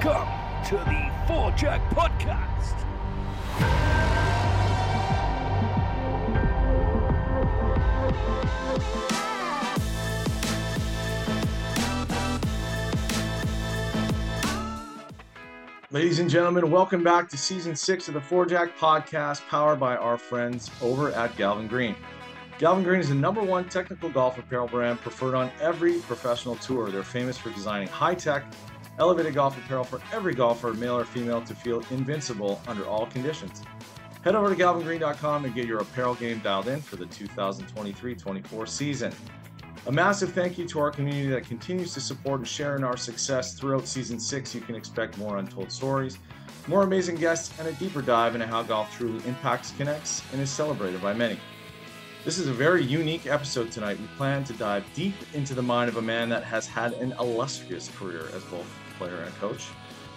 Welcome to the Four Jack Podcast. Ladies and gentlemen, welcome back to season six of the Four Jack podcast, powered by our friends over at Galvin Green. Galvin Green is the number one technical golf apparel brand preferred on every professional tour. They're famous for designing high tech, elevated golf apparel for every golfer, male or female, to feel invincible under all conditions. Head over to galvingreen.com and get your apparel game dialed in for the 2023 24 season. A massive thank you to our community that continues to support and share in our success throughout season six. You can expect more untold stories, more amazing guests, and a deeper dive into how golf truly impacts, connects, and is celebrated by many. This is a very unique episode tonight. We plan to dive deep into the mind of a man that has had an illustrious career as both player and coach,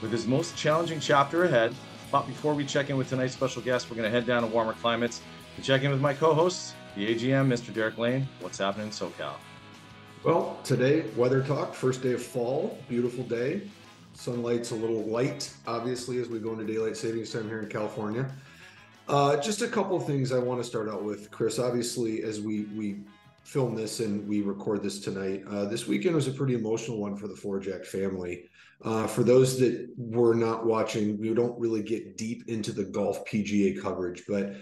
with his most challenging chapter ahead. But before we check in with tonight's special guest, we're going to head down to warmer climates to check in with my co host, the AGM, Mr. Derek Lane. What's happening in SoCal? Well, today, weather talk, first day of fall, beautiful day. Sunlight's a little light, obviously, as we go into daylight savings time here in California. Uh, just a couple of things I want to start out with, Chris. Obviously, as we we film this and we record this tonight, uh, this weekend was a pretty emotional one for the Four Jack family. Uh, for those that were not watching, we don't really get deep into the golf PGA coverage, but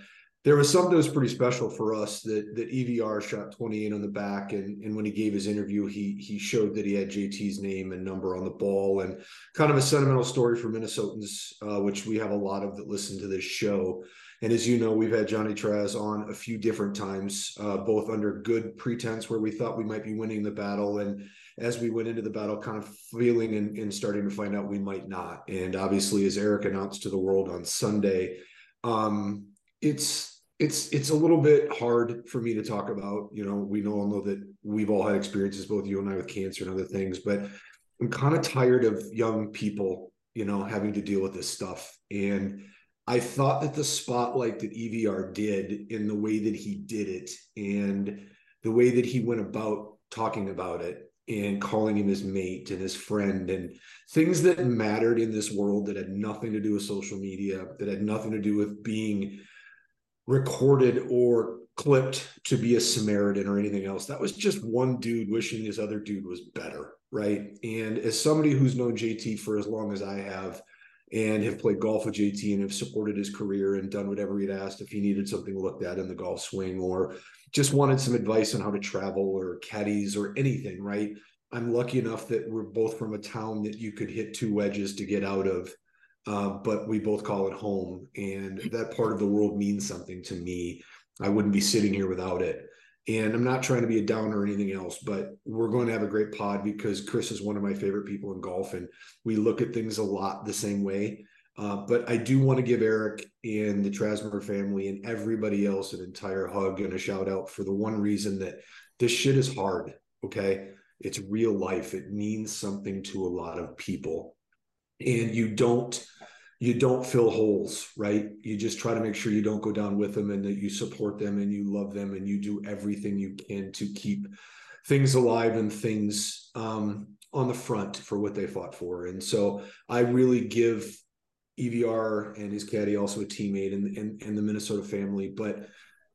there was something that was pretty special for us that that EVR shot 28 on the back and and when he gave his interview he he showed that he had JT's name and number on the ball and kind of a sentimental story for Minnesotans uh, which we have a lot of that listen to this show. And as you know we've had Johnny Traz on a few different times uh, both under good pretense where we thought we might be winning the battle and as we went into the battle kind of feeling and, and starting to find out we might not and obviously as Eric announced to the world on Sunday um, it's it's it's a little bit hard for me to talk about. You know, we all know that we've all had experiences, both you and I, with cancer and other things, but I'm kind of tired of young people, you know, having to deal with this stuff. And I thought that the spotlight that EVR did in the way that he did it and the way that he went about talking about it and calling him his mate and his friend and things that mattered in this world that had nothing to do with social media, that had nothing to do with being recorded or clipped to be a Samaritan or anything else. That was just one dude wishing his other dude was better, right? And as somebody who's known JT for as long as I have and have played golf with JT and have supported his career and done whatever he'd asked if he needed something looked at in the golf swing or just wanted some advice on how to travel or caddies or anything, right? I'm lucky enough that we're both from a town that you could hit two wedges to get out of uh, but we both call it home. And that part of the world means something to me. I wouldn't be sitting here without it. And I'm not trying to be a downer or anything else, but we're going to have a great pod because Chris is one of my favorite people in golf, and we look at things a lot the same way. Uh, but I do want to give Eric and the Trasamar family and everybody else an entire hug and a shout out for the one reason that this shit is hard. Okay. It's real life. It means something to a lot of people and you don't you don't fill holes right you just try to make sure you don't go down with them and that you support them and you love them and you do everything you can to keep things alive and things um, on the front for what they fought for and so i really give evr and his caddy also a teammate and, and, and the minnesota family but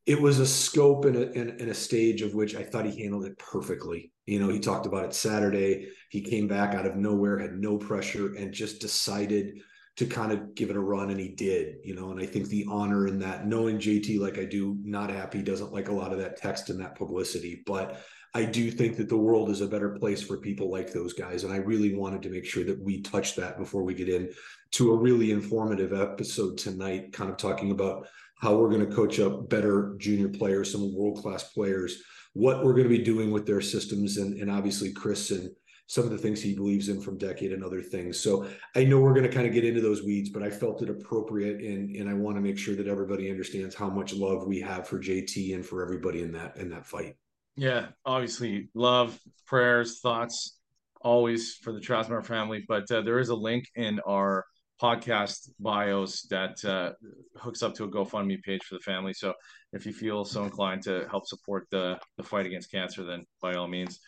it was a scope and a, and, and a stage of which i thought he handled it perfectly you know, he talked about it Saturday. He came back out of nowhere, had no pressure, and just decided to kind of give it a run, and he did. You know, and I think the honor in that, knowing JT like I do, not happy, doesn't like a lot of that text and that publicity, but I do think that the world is a better place for people like those guys, and I really wanted to make sure that we touch that before we get in to a really informative episode tonight, kind of talking about how we're going to coach up better junior players, some world class players what we're going to be doing with their systems and, and obviously Chris and some of the things he believes in from decade and other things. So I know we're going to kind of get into those weeds, but I felt it appropriate and and I want to make sure that everybody understands how much love we have for JT and for everybody in that in that fight. Yeah, obviously love, prayers, thoughts always for the Trasamar family, but uh, there is a link in our podcast bios that uh, hooks up to a GoFundMe page for the family. So if you feel so inclined to help support the the fight against cancer, then by all means.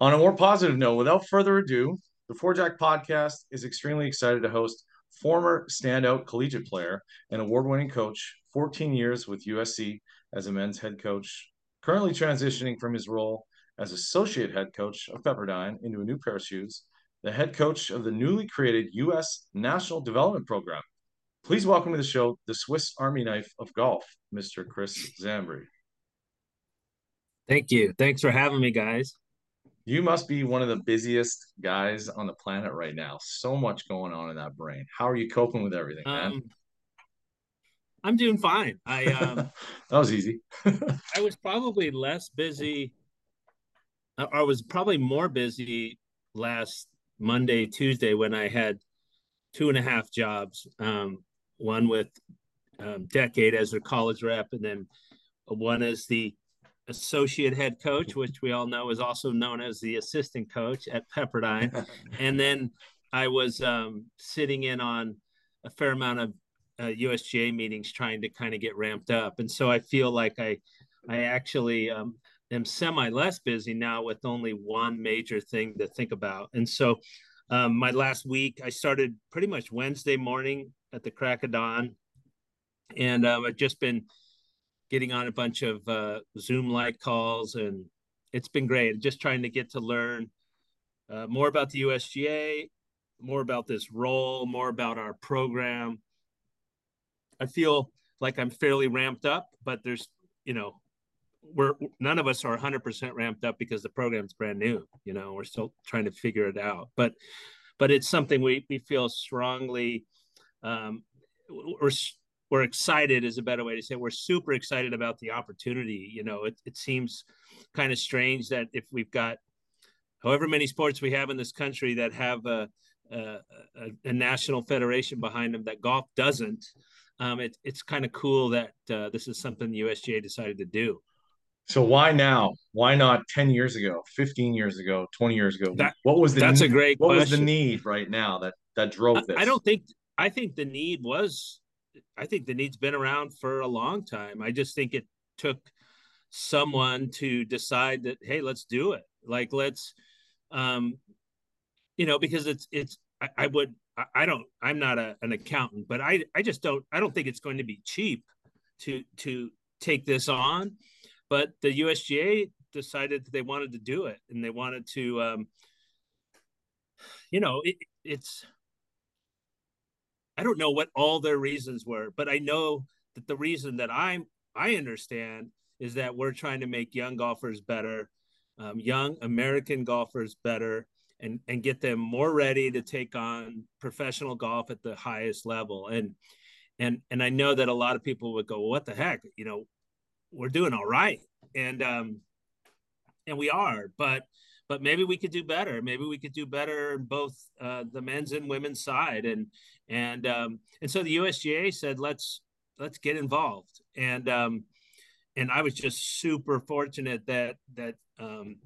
On a more positive note, without further ado, the Four Jack podcast is extremely excited to host former standout collegiate player and award winning coach, 14 years with USC as a men's head coach, currently transitioning from his role as associate head coach of Pepperdine into a new pair of shoes, the head coach of the newly created U.S. National Development Program. Please welcome to the show the Swiss Army knife of golf, Mr. Chris Zambri. Thank you. Thanks for having me, guys. You must be one of the busiest guys on the planet right now. So much going on in that brain. How are you coping with everything, man? Um, I'm doing fine. I um, that was easy. I was probably less busy. I was probably more busy last Monday, Tuesday when I had two and a half jobs. Um, one with um, Decade as a college rep, and then one as the associate head coach, which we all know is also known as the assistant coach at Pepperdine. and then I was um, sitting in on a fair amount of uh, USGA meetings trying to kind of get ramped up. And so I feel like I, I actually um, am semi less busy now with only one major thing to think about. And so um, my last week, I started pretty much Wednesday morning at the crack of dawn. And um, I've just been getting on a bunch of uh, Zoom like calls, and it's been great. Just trying to get to learn uh, more about the USGA, more about this role, more about our program. I feel like I'm fairly ramped up, but there's, you know, we're none of us are 100% ramped up because the program's brand new. You know, we're still trying to figure it out, but but it's something we we feel strongly. Um, we're we're excited is a better way to say it. we're super excited about the opportunity you know it, it seems kind of strange that if we've got however many sports we have in this country that have a, a, a national federation behind them that golf doesn't um, it, it's kind of cool that uh, this is something the usga decided to do so why now why not 10 years ago 15 years ago 20 years ago that, what was the that's need, a great what question. was the need right now that that drove this I, I don't think i think the need was I think the need's been around for a long time. I just think it took someone to decide that hey, let's do it. Like let's, um, you know, because it's it's I, I would I, don't I'm not a, an accountant, but I I just don't I don't think it's going to be cheap to to take this on. But the USGA decided that they wanted to do it and they wanted to um, you know it, it's I don't know what all their reasons were, but I know that the reason that I'm I understand is that we're trying to make young golfers better, um, young American golfers better, and and get them more ready to take on professional golf at the highest level. And and and I know that a lot of people would go, well, "What the heck?" You know, we're doing all right, and um, and we are, but but maybe we could do better. Maybe we could do better in both uh, the men's and women's side. And and um, and so the USGA said, let's let's get involved. And um, and I was just super fortunate that that um,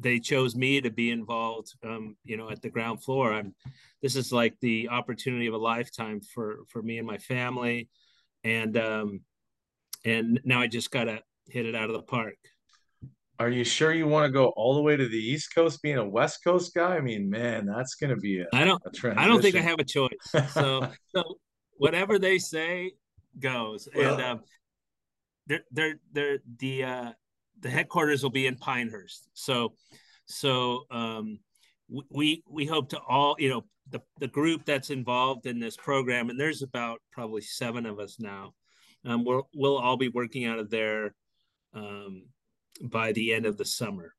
they chose me to be involved. Um, you know, at the ground floor. I'm. This is like the opportunity of a lifetime for for me and my family. And um, and now I just gotta hit it out of the park. Are you sure you want to go all the way to the East Coast, being a West Coast guy? I mean, man, that's going to be a. I don't. I don't think I have a choice. So, so whatever they say goes, well, and um, they're they're they're the uh, the headquarters will be in Pinehurst. So, so um, we we hope to all you know the the group that's involved in this program, and there's about probably seven of us now. Um, we'll we'll all be working out of there. Um, by the end of the summer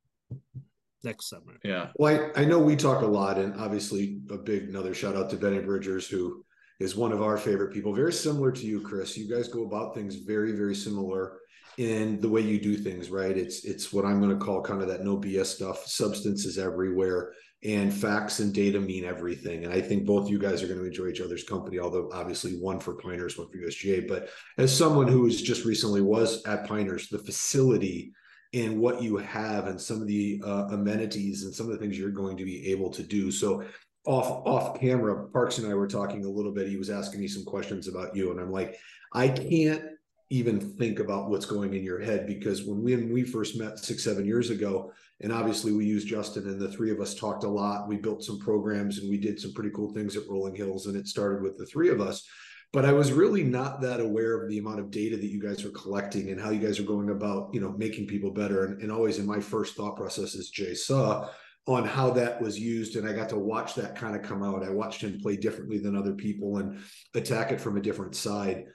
next summer. Yeah. Well, I, I know we talk a lot, and obviously a big another shout out to Benny Bridgers, who is one of our favorite people. Very similar to you, Chris. You guys go about things very, very similar in the way you do things, right? It's it's what I'm going to call kind of that no BS stuff. Substance is everywhere, and facts and data mean everything. And I think both you guys are going to enjoy each other's company, although obviously one for Pinehurst, one for USGA. But as someone who just recently was at Pinehurst, the facility and what you have and some of the uh, amenities and some of the things you're going to be able to do. So off off camera, Parks and I were talking a little bit. He was asking me some questions about you, and I'm like, I can't even think about what's going in your head because when we when we first met six seven years ago and obviously we used justin and the three of us talked a lot we built some programs and we did some pretty cool things at rolling hills and it started with the three of us. But i was really not that aware of the amount of data that you guys are collecting and how you guys are going about you know making people better. And, and always in my first thought process is jay saw on how that was used and i got to watch that kind of come out. I watched him play differently than other people and attack it from a different side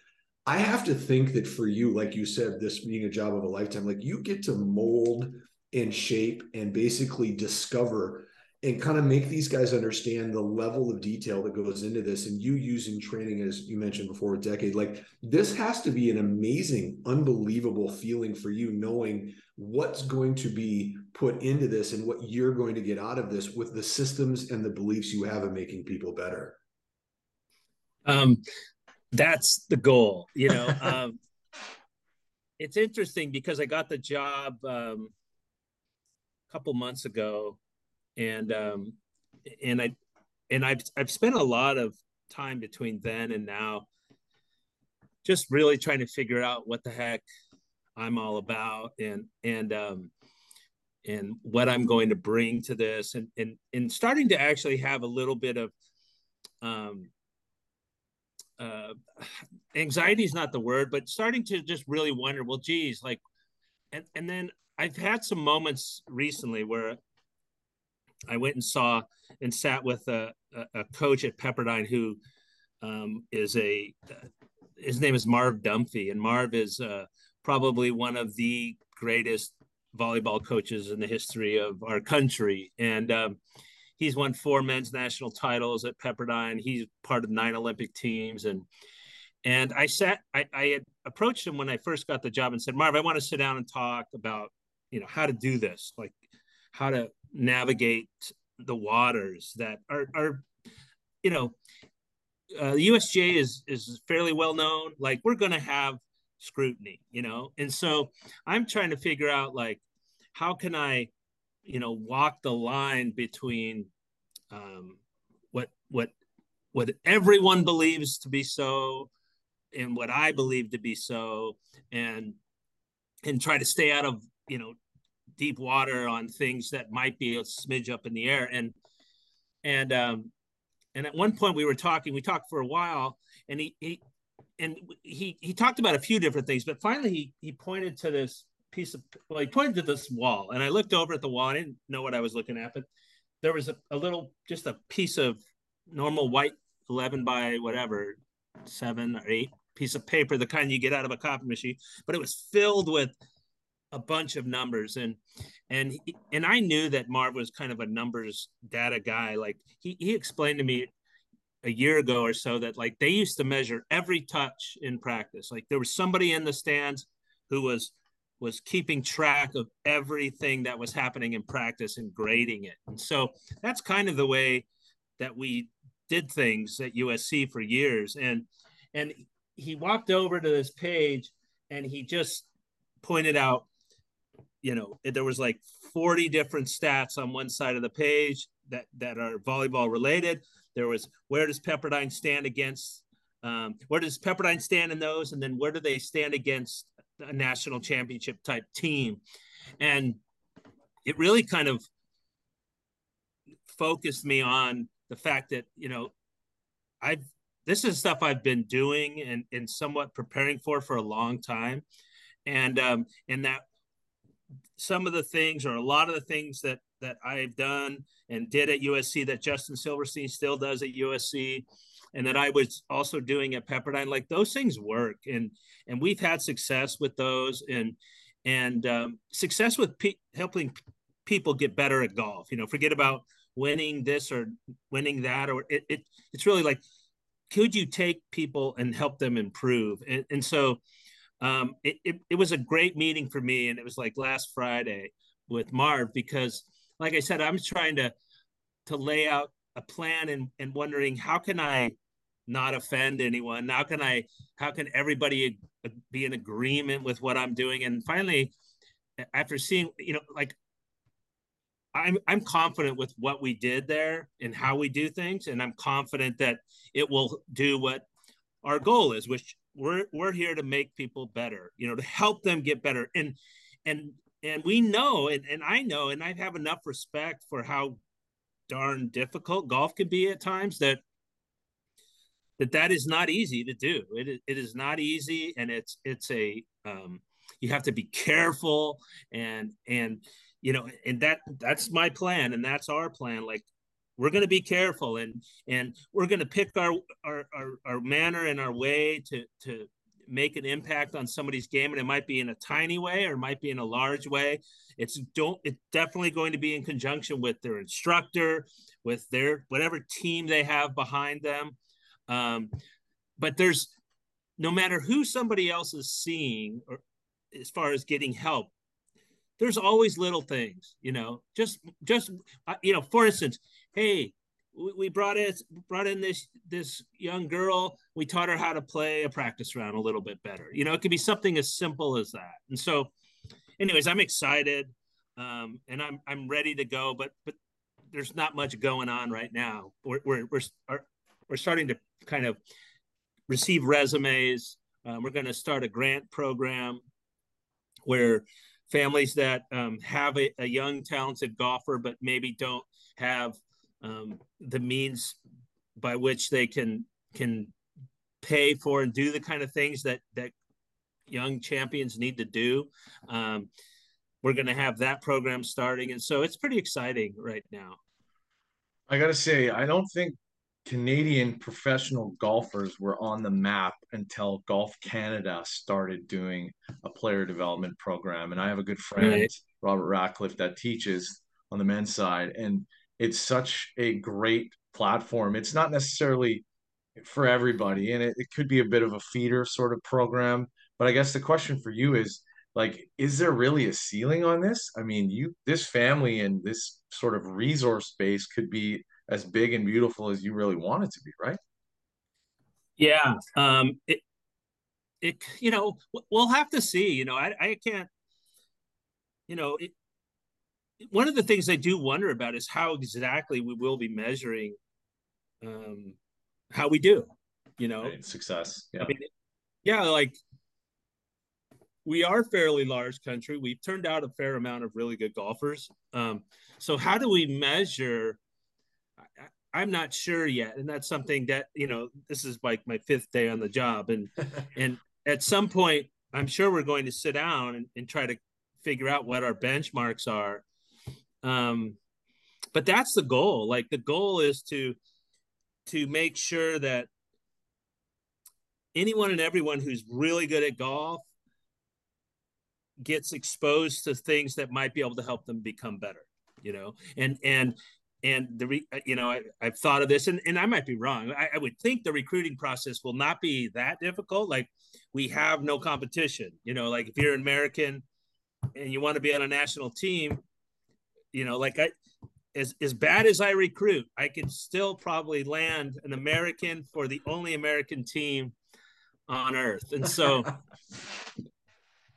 I have to think that for you, like you said, this being a job of a lifetime, like you get to mold and shape and basically discover and kind of make these guys understand the level of detail that goes into this. And you using training, as you mentioned before, a decade, like this has to be an amazing, unbelievable feeling for you, knowing what's going to be put into this and what you're going to get out of this with the systems and the beliefs you have in making people better. Um, that's the goal you know um, it's interesting because i got the job um, a couple months ago and um, and i and I've, I've spent a lot of time between then and now just really trying to figure out what the heck i'm all about and and um and what i'm going to bring to this and and and starting to actually have a little bit of um uh, anxiety is not the word, but starting to just really wonder, well, geez, like, and and then I've had some moments recently where I went and saw and sat with a, a, coach at Pepperdine who um, is a his name is Marv Dunphy, and Marv is uh, probably one of the greatest volleyball coaches in the history of our country, and um, he's won four men's national titles at Pepperdine. He's part of nine Olympic teams. And and I sat, I, I had approached him when I first got the job and said, Marv, I want to sit down and talk about, you know, how to do this, like how to navigate the waters that are, are you know, uh, the USGA is is fairly well known. Like we're going to have scrutiny, you know, and so I'm trying to figure out like how can I you know walk the line between um, what what what everyone believes to be so and what I believe to be so and and try to stay out of you know deep water on things that might be a smidge up in the air. And and um and at one point we were talking we talked for a while and he he and he he talked about a few different things but finally he he pointed to this piece of well he pointed to this wall and i looked over at the wall. I didn't know what i was looking at but there was a, a little just a piece of normal white 11 by whatever seven or eight piece of paper the kind you get out of a copy machine but it was filled with a bunch of numbers. And and and i knew that marv was kind of a numbers data guy. Like he, he explained to me a year ago or so that like they used to measure every touch in practice. Like there was somebody in the stands who was was keeping track of everything that was happening in practice and grading it. And so that's kind of the way that we did things at USC for years. And and he walked over to this page and he just pointed out, you know, there was like 40 different stats on one side of the page that that are volleyball related. There was where does Pepperdine stand against um, where does Pepperdine stand in those, and then where do they stand against a national championship type team. And it really kind of focused me on the fact that, you know, I've, this is stuff I've been doing and, and somewhat preparing for for a long time. And, um, and that some of the things or a lot of the things that, that I've done and did at USC that Justin Silverstein still does at USC and that I was also doing at Pepperdine, like those things work. And, and we've had success with those and and um, success with pe- helping p- people get better at golf. You know, forget about winning this or winning that, or it, it it's really like could you take people and help them improve? And, and so um, it, it, it was a great meeting for me, and it was like last Friday with Marv because, like I said, I'm trying to to lay out a plan and and wondering how can I not offend anyone. How can i how can everybody be in agreement with what i'm doing? And finally after seeing you know like i'm i'm confident with what we did there and how we do things. And i'm confident that it will do what our goal is which we're we're here to make people better, you know, to help them get better. And and and we know and, and I know and I have enough respect for how darn difficult golf can be at times that that that is not easy to do. It, it is not easy, and it's it's a um, you have to be careful and and you know and that that's my plan and that's our plan. Like we're going to be careful and and we're going to pick our, our our our manner and our way to to make an impact on somebody's game and it might be in a tiny way or it might be in a large way it's don't it's definitely going to be in conjunction with their instructor with their whatever team they have behind them um, but there's no matter who somebody else is seeing or as far as getting help, there's always little things, you know, just, just, uh, you know, for instance, Hey, we brought in, brought in this, this young girl. We taught her how to play a practice round a little bit better. You know, it could be something as simple as that. And so anyways, I'm excited. Um, and I'm, I'm ready to go, but, but there's not much going on right now. We're, we're, we're, our, we're starting to kind of receive resumes. Um, we're going to start a grant program where families that um, have a, a, young, talented golfer, but maybe don't have um, the means by which they can can pay for and do the kind of things that that young champions need to do. Um, we're going to have that program starting, and so it's pretty exciting right now. I got to say, I don't think Canadian professional golfers were on the map until Golf Canada started doing a player development program. And I have a good friend, right. Robert Ratcliffe, that teaches on the men's side. And it's such a great platform. It's not necessarily for everybody, and it, it could be a bit of a feeder sort of program. But I guess the question for you is like, is there really a ceiling on this? I mean, you this family and this sort of resource base could be as big and beautiful as you really want it to be, right? Yeah. Um, it, it, you know, we'll have to see. You know, I, I can't, you know, it, one of the things I do wonder about is how exactly we will be measuring um, how we do, you know, right. success. Yeah. I mean, yeah, like we are a fairly large country. We've turned out a fair amount of really good golfers. Um, so how do we measure I'm not sure yet, and that's something that you know. This is like my fifth day on the job, and and at some point, I'm sure we're going to sit down and, and try to figure out what our benchmarks are. Um, but that's the goal. Like the goal is to to make sure that anyone and everyone who's really good at golf gets exposed to things that might be able to help them become better you know and and and the re, uh, you know I, have thought of this and, and i might be wrong. I, I, would think the recruiting process will not be that difficult. Like we have no competition. You know like if you're an american and you want to be on a national team you know like i as, as bad as i recruit i can still probably land an american for the only american team on earth. And so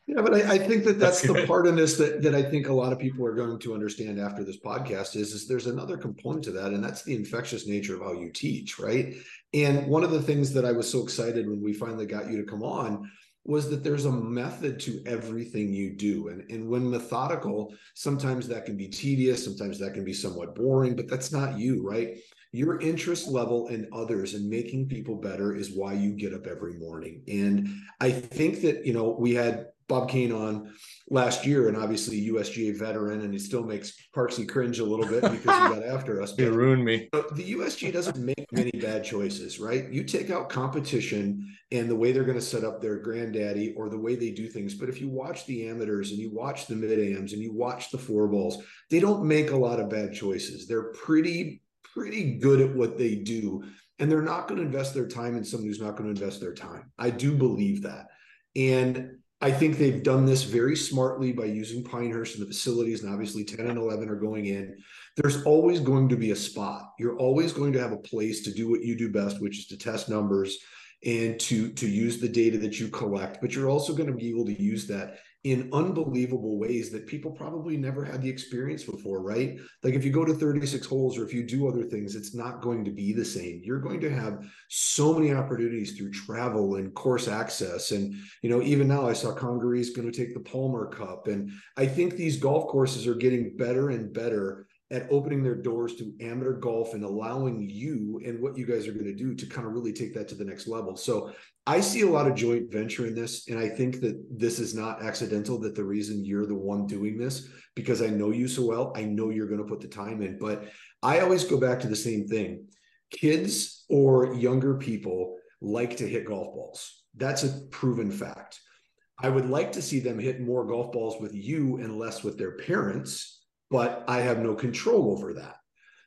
Yeah, but I, I think that that's, that's the part in this that, that I think a lot of people are going to understand after this podcast is, is there's another component to that, and that's the infectious nature of how you teach, right? And one of the things that I was so excited when we finally got you to come on was that there's a method to everything you do. And, and when methodical, sometimes that can be tedious, sometimes that can be somewhat boring, but that's not you, right? Your interest level in others and making people better is why you get up every morning. And I think that, you know, we had Bob Kane on last year, and obviously USGA veteran, and he still makes Parksy cringe a little bit because he got after us. But, it ruined me. the USGA doesn't make many bad choices, right? You take out competition and the way they're going to set up their granddaddy or the way they do things. But if you watch the amateurs and you watch the mid ams and you watch the four balls, they don't make a lot of bad choices. They're pretty, pretty good at what they do. And they're not going to invest their time in someone who's not going to invest their time. I do believe that. And I think they've done this very smartly by using Pinehurst and the facilities, and obviously 10 and 11 are going in. There's always going to be a spot. You're always going to have a place to do what you do best, which is to test numbers and to to use the data that you collect. But you're also going to be able to use that in unbelievable ways that people probably never had the experience before, right? Like if you go to 36 holes or if you do other things, it's not going to be the same. You're going to have so many opportunities through travel and course access. And, you know, even now I saw Congaree is going to take the Palmer Cup. And I think these golf courses are getting better and better at opening their doors to amateur golf and allowing you and what you guys are going to do to kind of really take that to the next level. So I see a lot of joint venture in this. And I think that this is not accidental that the reason you're the one doing this, because I know you so well, I know you're going to put the time in. But I always go back to the same thing kids or younger people like to hit golf balls. That's a proven fact. I would like to see them hit more golf balls with you and less with their parents but I have no control over that.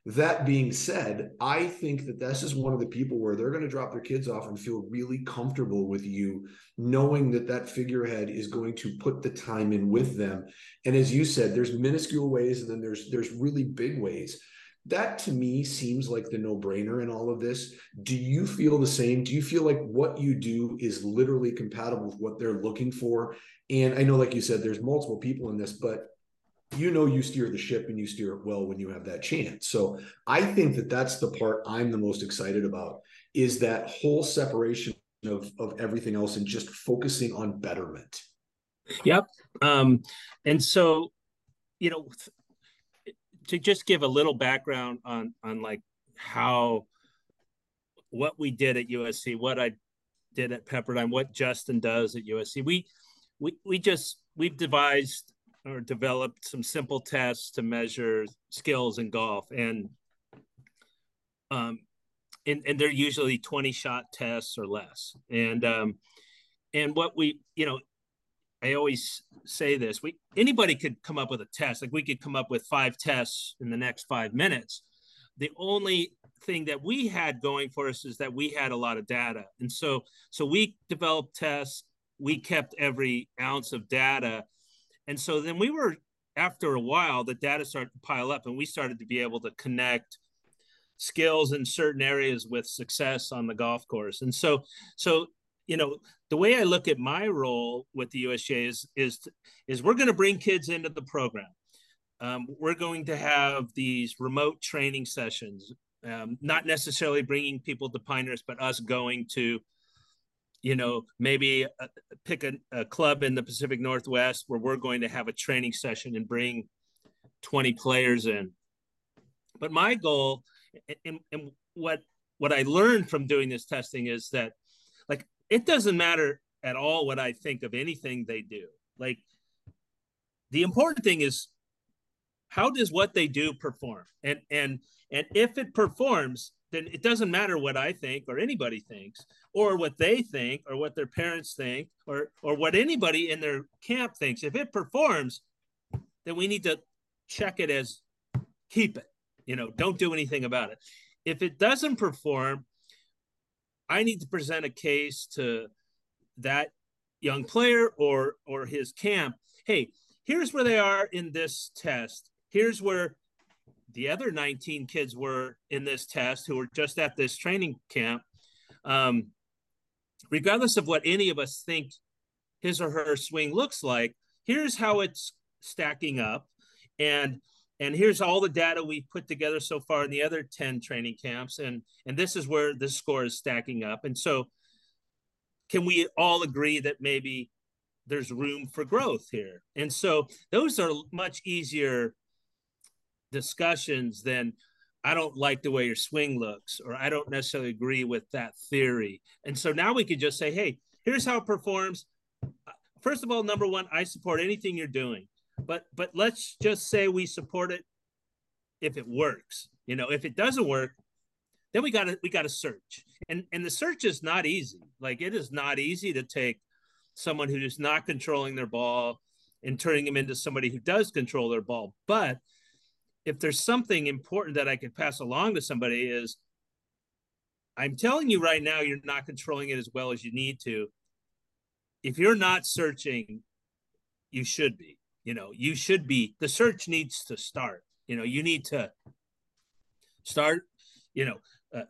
That being said, I think that this is one of the people where they're going to drop their kids off and feel really comfortable with you, knowing that that figurehead is going to put the time in with them. And as you said, there's minuscule ways, and then there's there's really big ways. That to me seems like the no-brainer in all of this. Do you feel the same? Do you feel like what you do is literally compatible with what they're looking for? And I know, like you said, there's multiple people in this, but you know you steer the ship and you steer it well when you have that chance. So I think that that's the part I'm the most excited about is that whole separation of of everything else and just focusing on betterment. Yep. Um, and so, you know, to just give a little background on on like how what we did at USC, what I did at Pepperdine, what Justin does at USC. We we we just we've devised or developed some simple tests to measure skills in golf. And um and, and they're usually 20 shot tests or less. And um and what we you know i always say this we anybody could come up with a test. Like we could come up with five tests in the next five minutes. The only thing that we had going for us is that we had a lot of data. And so so we developed tests. We kept every ounce of data and so then we were, after a while, the data started to pile up and we started to be able to connect skills in certain areas with success on the golf course. And so, so, you know, the way I look at my role with the USGA is, is, is we're going to bring kids into the program. Um, we're going to have these remote training sessions, um, not necessarily bringing people to Pinehurst, but us going to you know, maybe uh, pick a, a, club in the Pacific Northwest where we're going to have a training session and bring 20 players in. But my goal and, and what what I learned from doing this testing is that like it doesn't matter at all what I think of anything they do. Like the important thing is how does what they do perform? And and and if it performs, then it doesn't matter what I think or anybody thinks or what they think or what their parents think or or what anybody in their camp thinks. If it performs, then we need to check it as keep it. You know, don't do anything about it. If it doesn't perform, I need to present a case to that young player or or his camp. Hey, here's where they are in this test. Here's where the other 19 kids were in this test who were just at this training camp. Um, regardless of what any of us think his or her swing looks like, here's how it's stacking up. And and here's all the data we've put together so far in the other 10 training camps. And and this is where the score is stacking up. And so can we all agree that maybe there's room for growth here? And so those are much easier discussions then I don't like the way your swing looks, or I don't necessarily agree with that theory. And so now we could just say, hey, here's how it performs. First of all, number one, I support anything you're doing, but but let's just say we support it if it works. You know, if it doesn't work, then we got to we got to search, and and the search is not easy. Like it is not easy to take someone who is not controlling their ball and turning them into somebody who does control their ball, but if there's something important that I could pass along to somebody is I'm telling you right now, you're not controlling it as well as you need to. If you're not searching, you should be. You know, you should be. The search needs to start. You know, you need to start, you know, uh,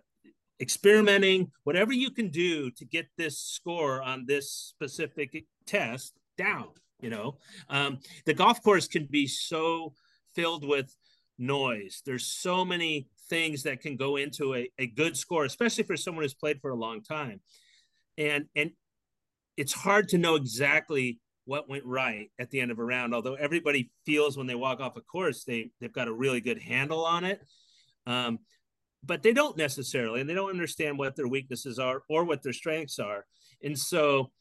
experimenting, whatever you can do to get this score on this specific test down. You know, um, the golf course can be so filled with noise. There's so many things that can go into a, a good score, especially for someone who's played for a long time. And and it's hard to know exactly what went right at the end of a round. Although everybody feels when they walk off a course, they they've got a really good handle on it. Um, but they don't necessarily, and they don't understand what their weaknesses are or what their strengths are. And so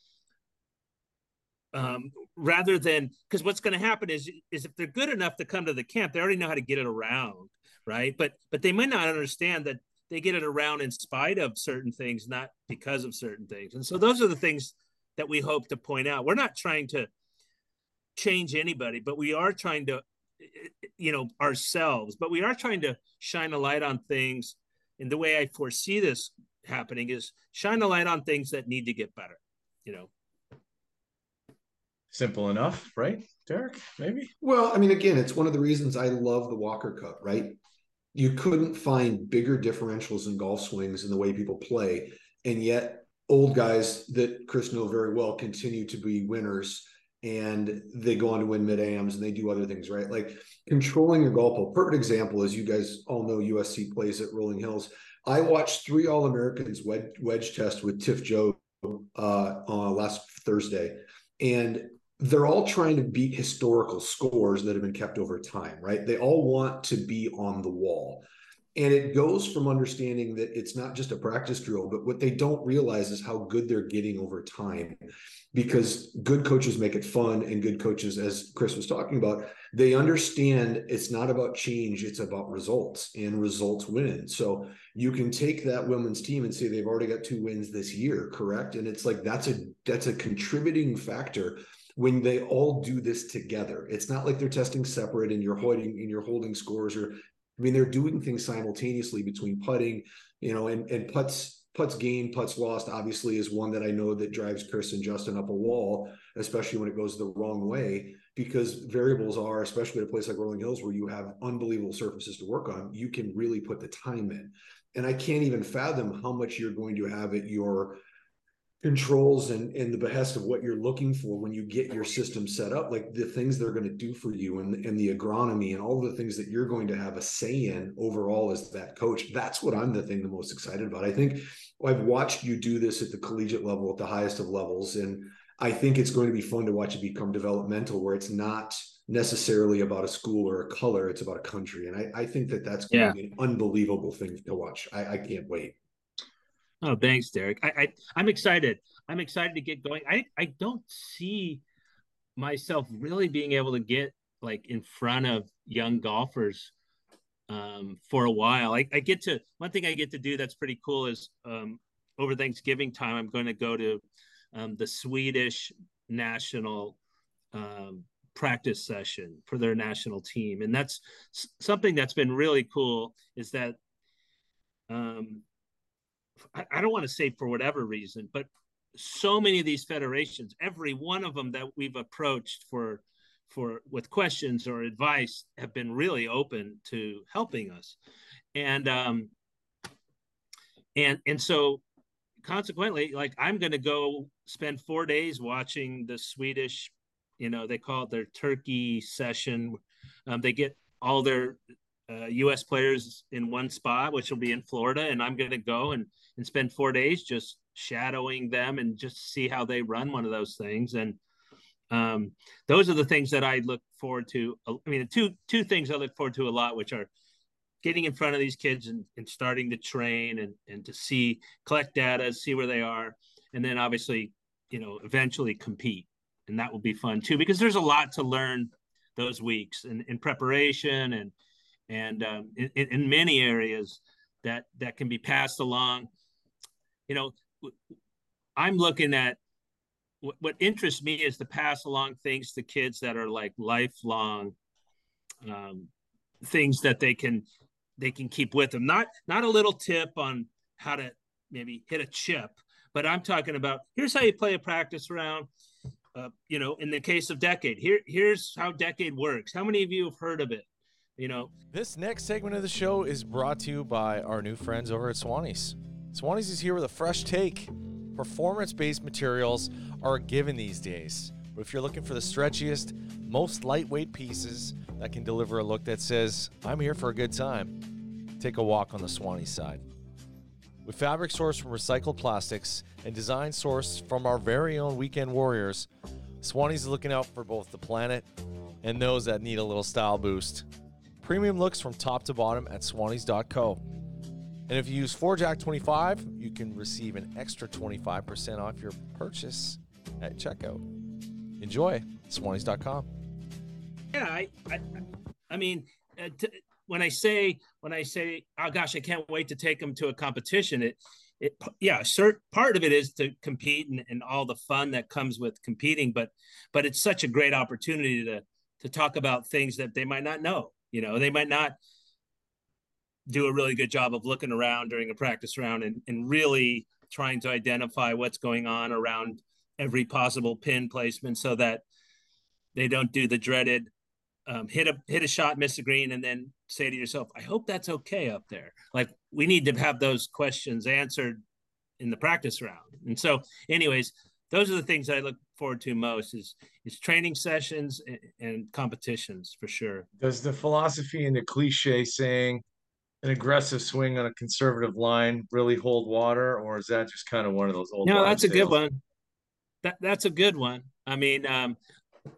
um, rather than because what's going to happen is is if they're good enough to come to the camp, they already know how to get it around, right? But but they might not understand that they get it around in spite of certain things, not because of certain things. And so those are the things that we hope to point out. We're not trying to change anybody, but we are trying to, you know, ourselves. But we are trying to shine a light on things. And the way I foresee this happening is shine a light on things that need to get better. You know, Simple enough, right, Derek? Maybe. Well, I mean, again, it's one of the reasons I love the Walker Cup, right? You couldn't find bigger differentials in golf swings in the way people play, and yet old guys that Chris know very well continue to be winners, and they go on to win mid ams and they do other things, right? Like controlling your golf ball. Perfect example, as you guys all know, USC plays at Rolling Hills. I watched three All Americans wedge, wedge test with Tiff Joe uh, uh, last Thursday, and they're all trying to beat historical scores that have been kept over time, right? They all want to be on the wall. And it goes from understanding that it's not just a practice drill, but what they don't realize is how good they're getting over time because good coaches make it fun. And good coaches, as Chris was talking about, they understand it's not about change, it's about results, and results win. So you can take that women's team and say they've already got two wins this year, correct? And it's like that's a that's a contributing factor when they all do this together. It's not like they're testing separate and you're holding and you're holding scores or I mean they're doing things simultaneously between putting, you know, and and putts putts gained, putts lost obviously is one that I know that drives Chris and Justin up a wall, especially when it goes the wrong way because variables are especially at a place like Rolling Hills where you have unbelievable surfaces to work on, you can really put the time in. And I can't even fathom how much you're going to have at your controls and, and the behest of what you're looking for when you get your system set up, like the things they're going to do for you and, and the agronomy and all the things that you're going to have a say in overall as that coach. That's what I'm the thing the most excited about. I think I've watched you do this at the collegiate level, at the highest of levels. And I think it's going to be fun to watch it become developmental where it's not necessarily about a school or a color, it's about a country. And I, I think that that's going yeah. to be an unbelievable thing to watch. I, I can't wait. Oh, thanks, Derek. I, I I'm excited. I'm excited to get going. I I don't see myself really being able to get like in front of young golfers um, for a while. I, I get to one thing I get to do that's pretty cool is um, over Thanksgiving time I'm going to go to um, the Swedish national um, practice session for their national team, and that's something that's been really cool. Is that um, I, don't want to say for whatever reason, but so many of these federations, every one of them that we've approached for for with questions or advice have been really open to helping us. And um and and so consequently like i'm going to go spend four days watching the swedish you know they call it their turkey session. Um, they get all their uh, us players in one spot which will be in florida and i'm going to go and and spend four days just shadowing them and just see how they run one of those things. And um, those are the things that I look forward to. I mean, two two things I look forward to a lot, which are getting in front of these kids and, and starting to train and, and to see collect data, see where they are, and then obviously, you know, eventually compete. And that will be fun too, because there's a lot to learn those weeks in, in preparation and and um, in, in many areas that that can be passed along you know, I'm looking at what, what interests me is to pass along things to kids that are like lifelong um, things that they can they can keep with them. Not not a little tip on how to maybe hit a chip, but I'm talking about here's how you play a practice round. Uh, you know, in the case of Decade, here here's how Decade works. How many of you have heard of it? You know, this next segment of the show is brought to you by our new friends over at Swannies. Swannies is here with a fresh take. Performance based materials are a given these days. But if you're looking for the stretchiest, most lightweight pieces that can deliver a look that says, I'm here for a good time, take a walk on the Swanee side. With fabric sourced from recycled plastics and design sourced from our very own weekend warriors, Swannies looking out for both the planet and those that need a little style boost. Premium looks from top to bottom at swannies.co. And if you use 4jack25, you can receive an extra 25% off your purchase at checkout. Enjoy, swannies.com. Yeah, I, I, I mean, uh, t- when I say when I say, oh gosh, I can't wait to take them to a competition. It, it, yeah, cert, part of it is to compete and, and all the fun that comes with competing, but, but it's such a great opportunity to, to talk about things that they might not know. You know, they might not do a really good job of looking around during a practice round and, and really trying to identify what's going on around every possible pin placement so that they don't do the dreaded um, hit a hit a shot, miss a green, and then say to yourself, "I hope that's okay up there." Like we need to have those questions answered in the practice round. And so, anyways, those are the things I look forward to most is is training sessions and, and competitions for sure. Does the philosophy and the cliche saying an aggressive swing on a conservative line really hold water, or is that just kind of one of those old? No, that's tales? a good one. That that's a good one. I mean, um,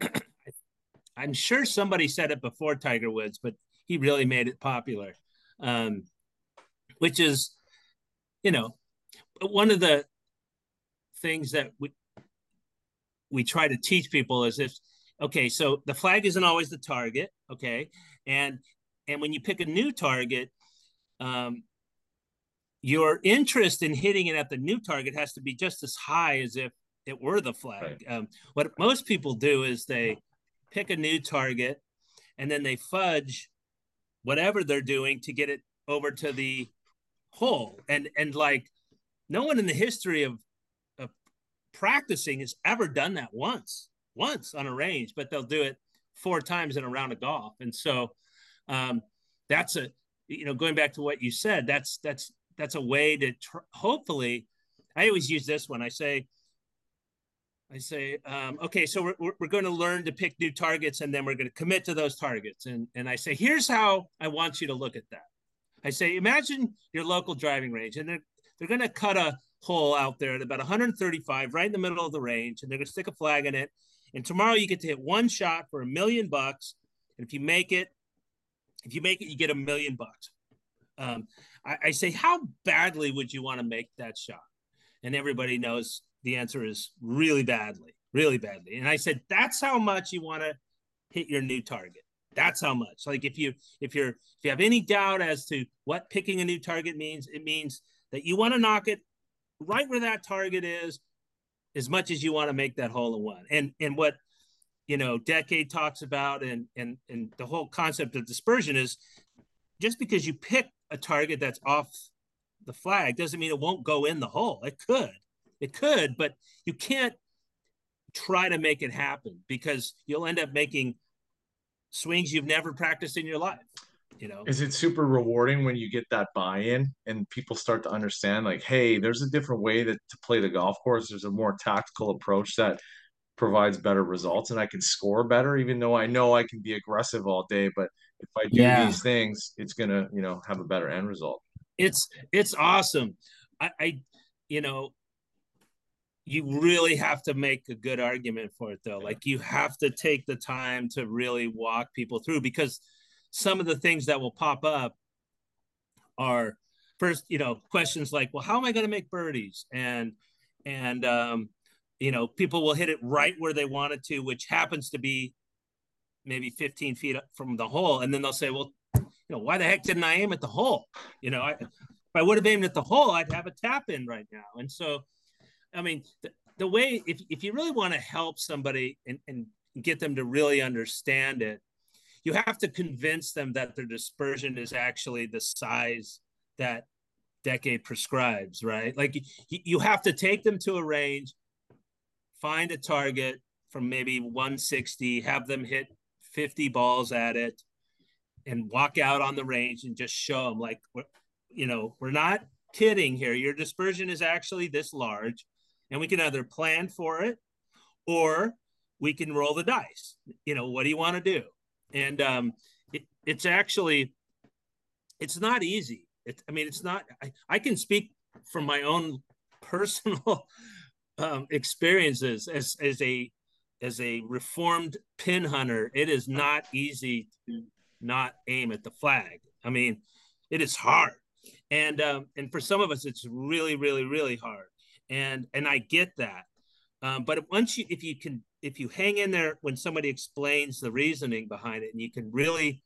I'm sure somebody said it before Tiger Woods, but he really made it popular. Um, which is, you know, one of the things that we we try to teach people is if okay, so the flag isn't always the target, okay, and and when you pick a new target, um, your interest in hitting it at the new target has to be just as high as if it were the flag. Right. Um, what most people do is they pick a new target and then they fudge whatever they're doing to get it over to the hole and and like no one in the history of of practicing has ever done that once once on a range but they'll do it four times in a round of golf and so um that's a you know going back to what you said that's that's that's a way to tr- hopefully i always use this one i say I say, um, okay, so we're, we're going to learn to pick new targets and then we're going to commit to those targets. And, and I say, here's how I want you to look at that. I say, imagine your local driving range and they're, they're going to cut a hole out there at about 135 right in the middle of the range and they're going to stick a flag in it. And tomorrow you get to hit one shot for a million bucks. And if you make it, if you make it, you get a million bucks. Um, I, I say, how badly would you want to make that shot? And everybody knows the answer is really badly, really badly. And I said, that's how much you want to hit your new target. That's how much. Like if you if you're if you have any doubt as to what picking a new target means, it means that you want to knock it right where that target is as much as you want to make that hole in one. And and what you know decade talks about and and and the whole concept of dispersion is just because you pick a target that's off the flag doesn't mean it won't go in the hole. It could. It could, but you can't try to make it happen because you'll end up making swings you've never practiced in your life. You know, is it super rewarding when you get that buy-in and people start to understand, like, hey, there's a different way that to play the golf course. There's a more tactical approach that provides better results, and I can score better, even though I know I can be aggressive all day. But if I do yeah. these things, it's gonna, you know, have a better end result. It's it's awesome. I, I you know, you really have to make a good argument for it though like you have to take the time to really walk people through because some of the things that will pop up are first you know questions like well how am i going to make birdies? And and um you know people will hit it right where they want it to which happens to be maybe 15 feet from the hole. And then they'll say well you know why the heck didn't i aim at the hole? You know I, if i would have aimed at the hole i'd have a tap in right now. And so I mean, the, the way if if you really want to help somebody and, and get them to really understand it, you have to convince them that their dispersion is actually the size that decade prescribes, right? Like you, have to take them to a range, find a target from maybe 160, have them hit 50 balls at it, and walk out on the range and just show them like, you know, we're not kidding here. Your dispersion is actually this large and we can either plan for it or we can roll the dice. You know, what do you want to do? And um, it, it's actually, it's not easy. It, I mean, it's not. I, I can speak from my own personal um, experiences as as a as a reformed pin hunter. It is not easy to not aim at the flag. I mean, it is hard, and um, and for some of us, it's really, really, really hard. And and I get that, um, but once you if you can if you hang in there when somebody explains the reasoning behind it, and you can really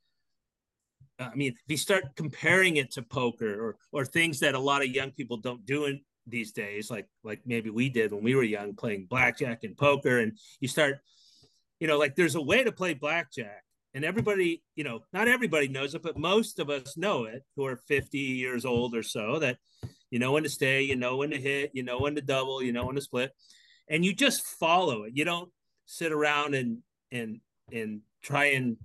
I mean, if you start comparing it to poker or or things that a lot of young people don't do in these days, like like maybe we did when we were young, playing blackjack and poker, and you start, you know, like there's a way to play blackjack, and everybody, you know, not everybody knows it, but most of us know it who are 50 years old or so. That you know when to stay, you know when to hit, you know when to double, you know when to split, and you just follow it. You don't sit around and and and try and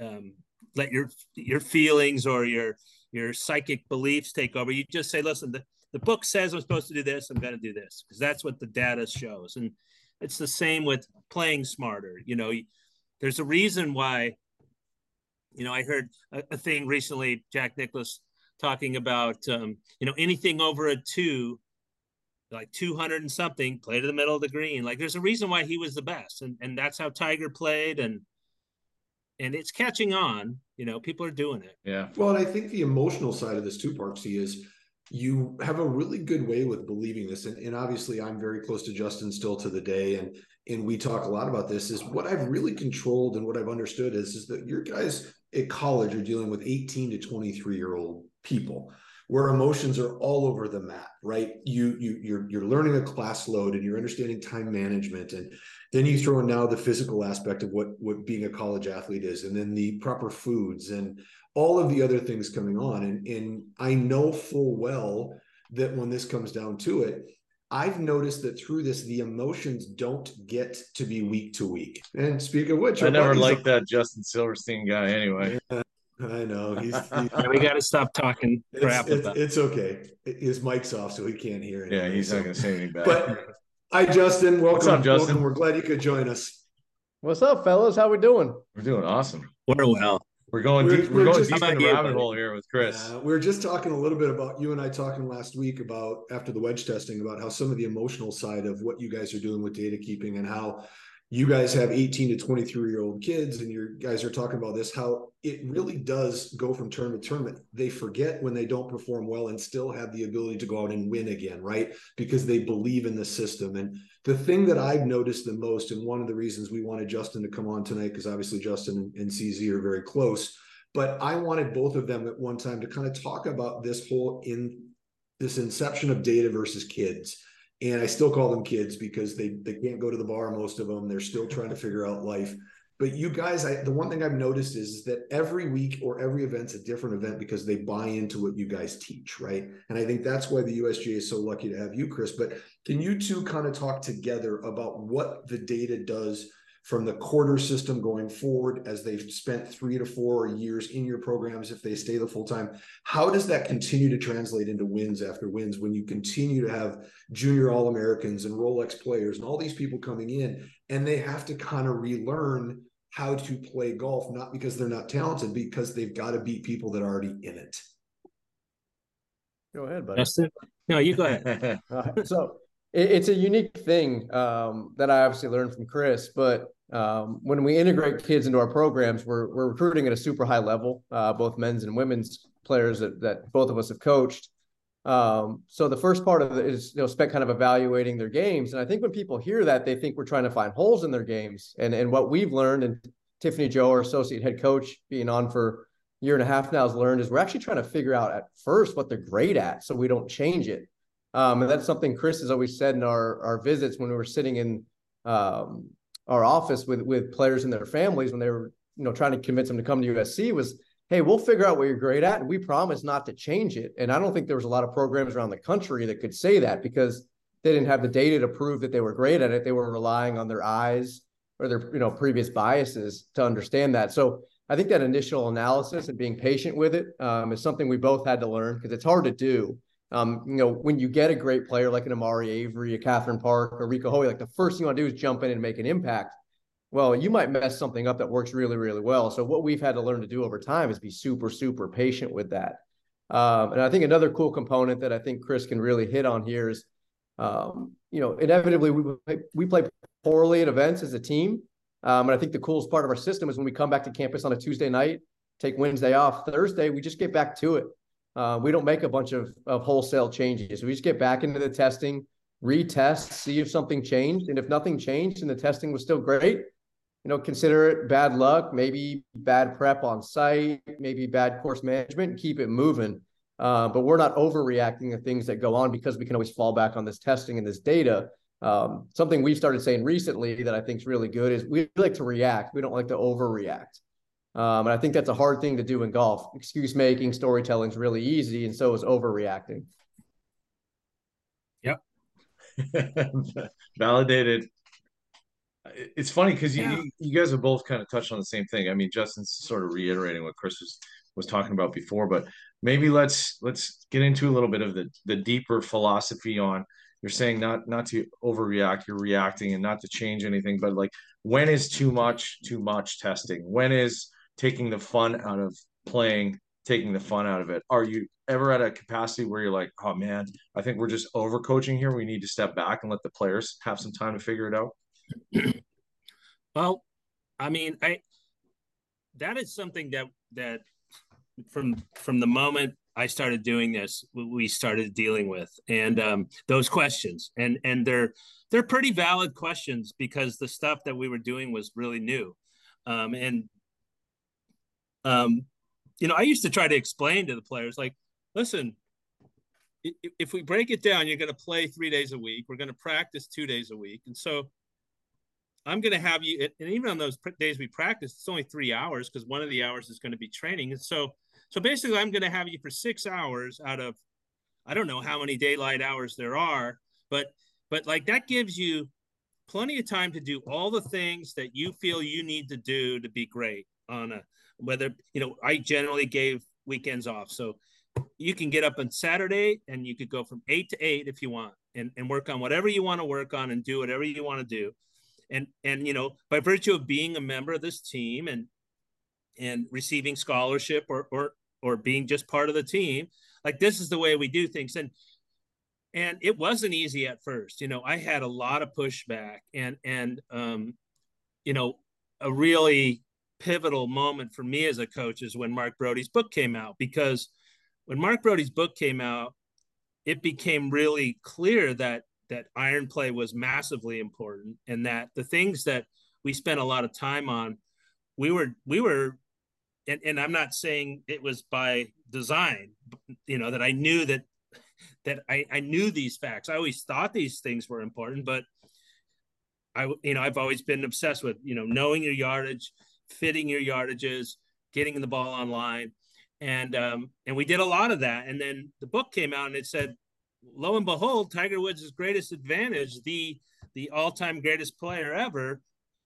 um, let your your feelings or your your psychic beliefs take over. You just say, listen, the, the book says I'm supposed to do this, I'm going to do this because that's what the data shows. And it's the same with playing smarter. You know, there's a reason why, you know, I heard a, a thing recently, Jack Nicklaus talking about, um, you know, anything over a two, like 200 and something, play to the middle of the green. Like there's a reason why he was the best. And, and that's how Tiger played. And, and it's catching on. You know, people are doing it. Yeah. Well, and I think the emotional side of this too, Parksy, is you have a really good way with believing this. And, and obviously I'm very close to Justin still to the day. And and we talk a lot about this is what I've really controlled and what I've understood is, is that your guys at college are dealing with 18 to 23 year old people where emotions are all over the map, right? You you you're you're learning a class load and you're understanding time management, and then you throw in now the physical aspect of what what being a college athlete is, and then the proper foods and all of the other things coming on. And and I know full well that when this comes down to it, I've noticed that through this, the emotions don't get to be week to week. And speak of which, I never liked that Justin Silverstein guy anyway. Yeah, I know he's. he's we got to stop talking crap it's. It's, it's okay. His mic's off, so he can't hear it. Yeah, he's so. not going to say anything bad. But hi, Justin. Welcome. What's up, Justin? Welcome. We're glad you could join us. What's up, fellas? How we doing? We're doing awesome. We're well. We're going We're- deep. we're We're, going just- deep How in the you, rabbit buddy? hole here with Chris. Uh, we were just talking a little bit about you and I talking last week about after the wedge testing about how some of the emotional side of what you guys are doing with data keeping and how you guys have 18 to 23 year old kids and you guys are talking about this how it really does go from term to term they forget when they don't perform well and still have the ability to go out and win again right? Because they believe in the system. And the thing that i've noticed the most and one of the reasons we wanted justin to come on tonight because obviously justin and cz are very close but i wanted both of them at one time to kind of talk about this whole in this inception of data versus kids and I still call them kids because they they can't go to the bar. Most of them they're still trying to figure out life. But you guys, I, the one thing I've noticed is, is that every week or every event's a different event because they buy into what you guys teach, right? And I think that's why the USGA is so lucky to have you, Chris. But can you two kind of talk together about what the data does from the quarter system going forward as they've spent three to four years in your programs if they stay the full time how does that continue to translate into wins after wins when you continue to have junior all americans and rolex players and all these people coming in and they have to kind of relearn how to play golf not because they're not talented because they've got to beat people that are already in it Go ahead, buddy. Justin? No, you go ahead. Uh, so it's a unique thing um, that I obviously learned from Chris. But um, when we integrate kids into our programs, we're we're recruiting at a super high level, uh, both men's and women's players that that both of us have coached. Um, so the first part of it is you know spent kind of evaluating their games, and I think when people hear that, they think we're trying to find holes in their games. And and what we've learned, and Tiffany Joh, our associate head coach, being on for a year and a half now, has learned is we're actually trying to figure out at first what they're great at, so we don't change it. Um, and that's something Chris has always said in our our visits when we were sitting in um, our office with with players and their families when they were you know trying to convince them to come to USC was, hey, we'll figure out what you're great at, and we promise not to change it. And I don't think there was a lot of programs around the country that could say that because they didn't have the data to prove that they were great at it. They were relying on their eyes or their you know previous biases to understand that. So I think that initial analysis and being patient with it um, is something we both had to learn because it's hard to do. Um, you know, when you get a great player like an Amari Avery, a Catherine Park, or Rico Hoey, like the first thing you want to do is jump in and make an impact. well, you might mess something up that works really, really well. So what we've had to learn to do over time is be super, super patient with that. Um, and I think another cool component that I think Chris can really hit on here is, um, you know, inevitably we we play poorly at events as a team. Um, and I think the coolest part of our system is when we come back to campus on a Tuesday night, take Wednesday off, Thursday we just get back to it. Uh, we don't make a bunch of of wholesale changes. We just get back into the testing, retest, see if something changed, and if nothing changed and the testing was still great, you know, consider it bad luck, maybe bad prep on site, maybe bad course management, keep it moving. Uh, but we're not overreacting to things that go on because we can always fall back on this testing and this data. Um, something we've started saying recently that I think is really good is we like to react. We don't like to overreact. Um, and I think that's a hard thing to do in golf. Excuse making, storytelling is really easy, and so is overreacting. Yep. Validated it's funny because yeah. you, you guys have both kind of touched on the same thing. I mean, Justin's sort of reiterating what Chris was was talking about before, but maybe let's let's get into a little bit of the the deeper philosophy on you're saying not not to overreact, you're reacting and not to change anything, but like when is too much too much testing? When is taking the fun out of playing, taking the fun out of it? Are you ever at a capacity where you're like, oh man, I think we're just over coaching here. We need to step back and let the players have some time to figure it out? well, I mean, I that is something that that from from the moment I started doing this, we started dealing with, and um, those questions, and and they're they're pretty valid questions because the stuff that we were doing was really new, um, and um, you know, I used to try to explain to the players, like, listen, if we break it down, you're going to play three days a week. We're going to practice two days a week, and so I'm going to have you, and even on those days we practice, it's only three hours because one of the hours is going to be training. And so, so basically, I'm going to have you for six hours out of, I don't know how many daylight hours there are, but but like that gives you plenty of time to do all the things that you feel you need to do to be great on a whether you know I generally gave weekends off, so you can get up on Saturday and you could go from eight to eight if you want and, and work on whatever you want to work on and do whatever you want to do. And and you know by virtue of being a member of this team and and receiving scholarship or or or being just part of the team like this is the way we do things. And and it wasn't easy at first. You know i had a lot of pushback and and um you know a really pivotal moment for me as a coach is when mark Broadie's book came out because when mark Broadie's book came out it became really clear that that iron play was massively important and that the things that we spent a lot of time on we were we were and, and i'm not saying it was by design you know that i knew that that I, I knew these facts. I always thought these things were important but i you know i've always been obsessed with you know knowing your yardage fitting your yardages getting the ball online and um and we did a lot of that and then the book came out and it said lo and behold, Tiger Woods' greatest advantage, the the all-time greatest player ever,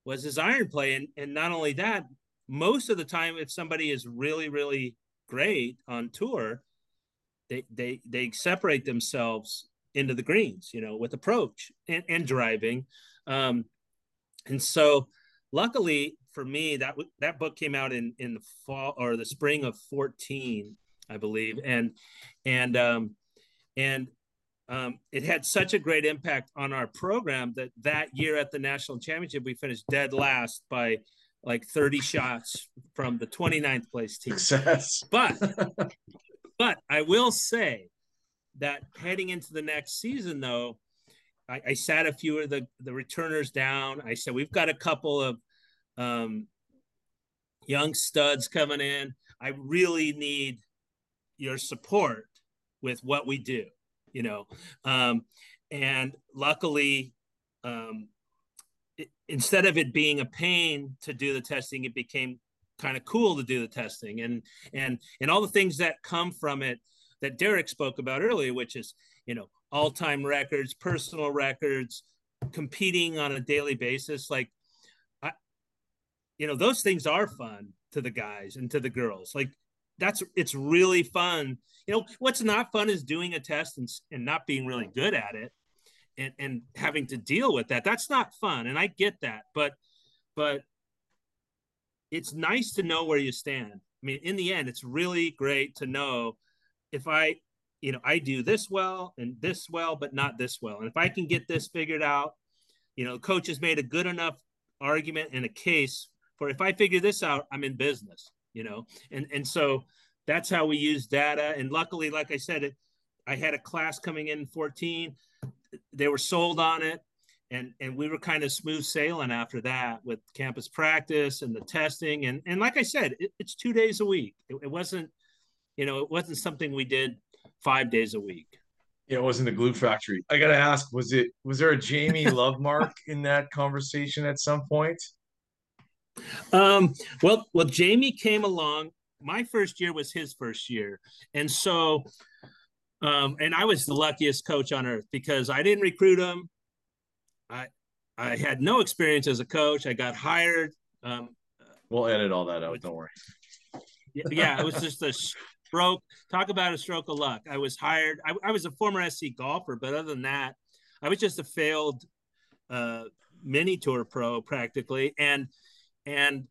was his iron play. And and not only that, most of the time, if somebody is really, really great on tour, they they they separate themselves into the greens, you know, with approach and, and driving. Um, and so luckily for me, that that book came out in in the fall or the spring of 14, I believe. And and um and um, it had such a great impact on our program that that year at the national championship we finished dead last by like 30 shots from the 29th place team Success. but but i will say that heading into the next season though I, I, sat a few of the the returners down i said we've got a couple of um, young studs coming in i really need your support with what we do you know. Um, and luckily, um, it, instead of it being a pain to do the testing, it became kind of cool to do the testing and and and all the things that come from it that Derek spoke about earlier, which is you know all-time records, personal records, competing on a daily basis. Like, you know, those things are fun to the guys and to the girls. Like that's it's really fun. You know, what's not fun is doing a test and, and not being really good at it and, and having to deal with that. That's not fun. And I get that. But but it's nice to know where you stand. I mean, in the end, it's really great to know if I, you know, I do this well and this well, but not this well. And if I can get this figured out, you know, coach has made a good enough argument and a case for if I figure this out, I'm in business, you know, and and so that's how we use data. And luckily, like I said, it, I had a class coming in 14. They were sold on it. And and we were kind of smooth sailing after that with campus practice and the testing. And and like i said it, it's two days a week. It, it, wasn't you know it wasn't something we did five days a week. Yeah it wasn't the glue factory. I gotta ask was it was there a jamie Lovemark in that conversation at some point um well well jamie came along my first year was his first year and so um, and I was the luckiest coach on earth because I didn't recruit him. I I had no experience as a coach. I got hired. Um, we'll edit all that out. Don't worry. yeah, it was just a stroke. Talk about a stroke of luck. I was hired. I, I, was a former SC golfer, but other than that, I was just a failed uh, mini tour pro practically. And and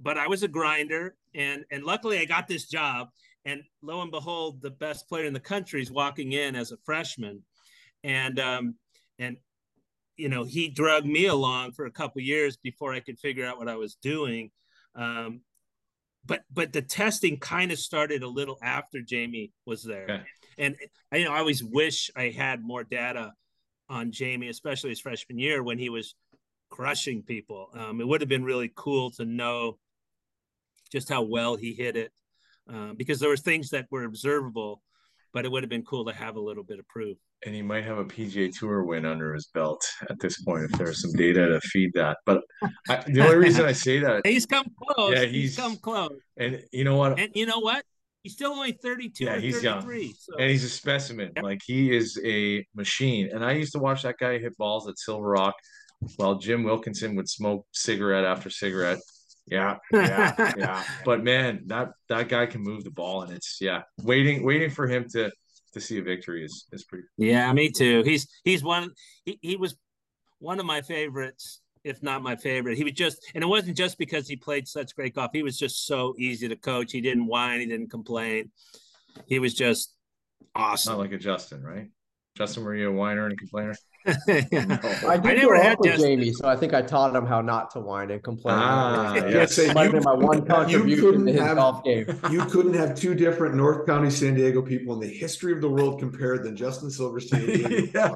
but I was a grinder, and and luckily I got this job. And lo and behold, the best player in the country is walking in as a freshman, and um, and you know, he drug me along for a couple years before I could figure out what I was doing. Um, but but the testing kind of started a little after Jamie was there, okay. and I, you know I always wish I had more data on Jamie, especially his freshman year when he was crushing people. Um, it would have been really cool to know just how well he hit it, uh, because there were things that were observable, but it would have been cool to have a little bit of proof and he might have a PGA Tour win under his belt at this point if there's some data to feed that. But I, the only reason I say that he's come close. Yeah, he's, he's, come close. And you know what? And you know what? He's still only 32 yeah, he's young. So. And he's a specimen. Like he is a machine. And I used to watch that guy hit balls at Silver Rock while Jim Wilkinson would smoke cigarette after cigarette. Yeah, yeah, yeah. But man, that that guy can move the ball, and it's yeah, waiting, waiting for him to to see a victory is is pretty. Yeah, me too. He's he's one. He, he was one of my favorites, if not my favorite. He was just, and it wasn't just because he played such great golf. He was just so easy to coach. He didn't whine. He didn't complain. He was just awesome. Not like a Justin, right? Justin, were you a whiner and a complainer? I, I never had with Jamie, so I think I taught him how not to whine and complain. Ah, yes. might have been my one contribution to his have, golf game. You couldn't have two different North County San Diego people in the history of the world compared than Justin Silverstein. yeah.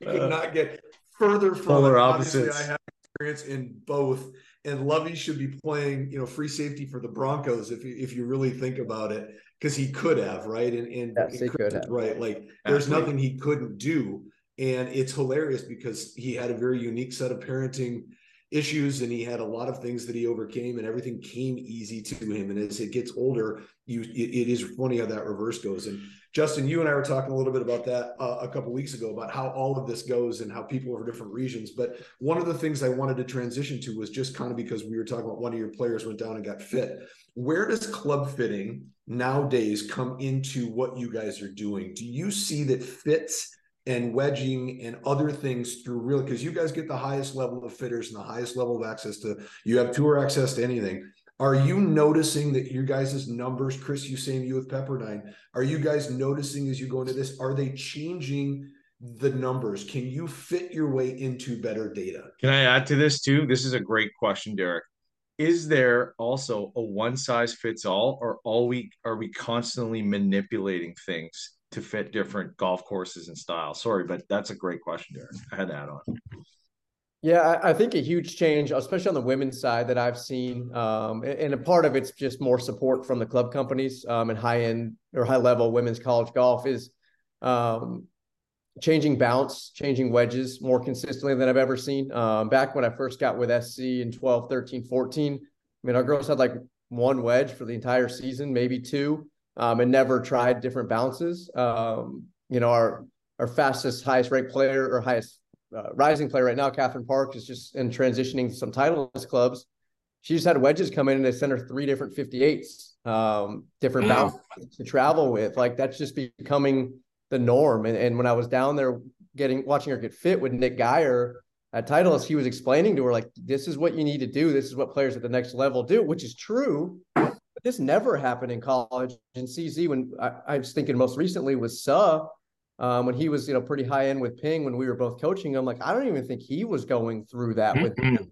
You could uh, not get further from polar opposites. I have experience in both, and Lovey should be playing, you know, free safety for the Broncos if you, if you really think about it, because he could have, right? And and yes, he could have. right, like there's nothing he couldn't do and it's hilarious because he had a very unique set of parenting issues and he had a lot of things that he overcame and everything came easy to him. And as it gets older you it, it is funny how that reverse goes. And justin you and i were talking a little bit about that uh, a couple weeks ago about how all of this goes and how people are different regions but one of the things i wanted to transition to was just kind of because we were talking about one of your players went down and got fit. Where does club fitting nowadays come into what you guys are doing? Do you see that fits and wedging and other things through real because you guys get the highest level of fitters and the highest level of access to you have tour access to anything. Are you noticing that your guys' numbers chris you saying you with pepperdine are you guys noticing as you go into this are they changing the numbers? Can you fit your way into better data? Can i add to this too? This is a great question derek. Is there also a one size fits all or all we are we constantly manipulating things to fit different golf courses and styles? Sorry, but that's a great question, Derek. I had to add on. Yeah, I think a huge change, especially on the women's side, that I've seen, um, and a part of it's just more support from the club companies um, and high end or high level women's college golf is um, changing bounce, changing wedges more consistently than I've ever seen. Um, back when I first got with SC in 12, 13, 14, I mean, our girls had like one wedge for the entire season, maybe two um, and never tried different bounces. Um, you know, our our fastest, highest ranked player or highest uh, rising player right now, Catherine Park, is just in transitioning to some Titleist clubs. She just had wedges come in and they sent her three different 58s, um, different wow. bounces to travel with. Like that's just becoming the norm. And, and when I was down there getting watching her get fit with Nick Geyer, at Titleist, he was explaining to her like, "This is what you need to do. This is what players at the next level do," which is true. This never happened in college. In CZ, when I, I was thinking most recently was Suh, um, when he was you know pretty high end with Ping when we were both coaching him. Like, I don't even think he was going through that with. Mhm.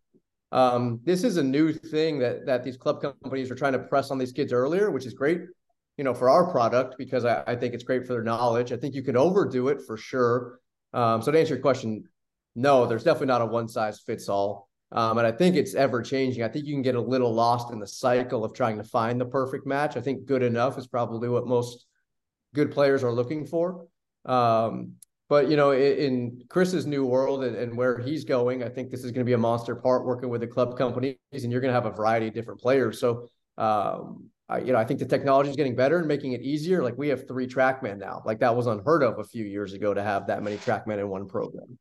Um, this is a new thing that that these club companies are trying to press on these kids earlier, which is great, you know, for our product because I, I think it's great for their knowledge. I think you can overdo it for sure. Um, so to answer your question, no, there's definitely not a one size fits all. Um, and I think it's ever changing. I think you can get a little lost in the cycle of trying to find the perfect match. I think good enough is probably what most good players are looking for. Um, but you know, in, in Chris's new world and, and where he's going, I think this is going to be a monster part working with the club companies, and you're going to have a variety of different players. So, um, I, you know, I think the technology is getting better and making it easier. Like we have three TrackMan now. Like that was unheard of a few years ago to have that many TrackMan in one program.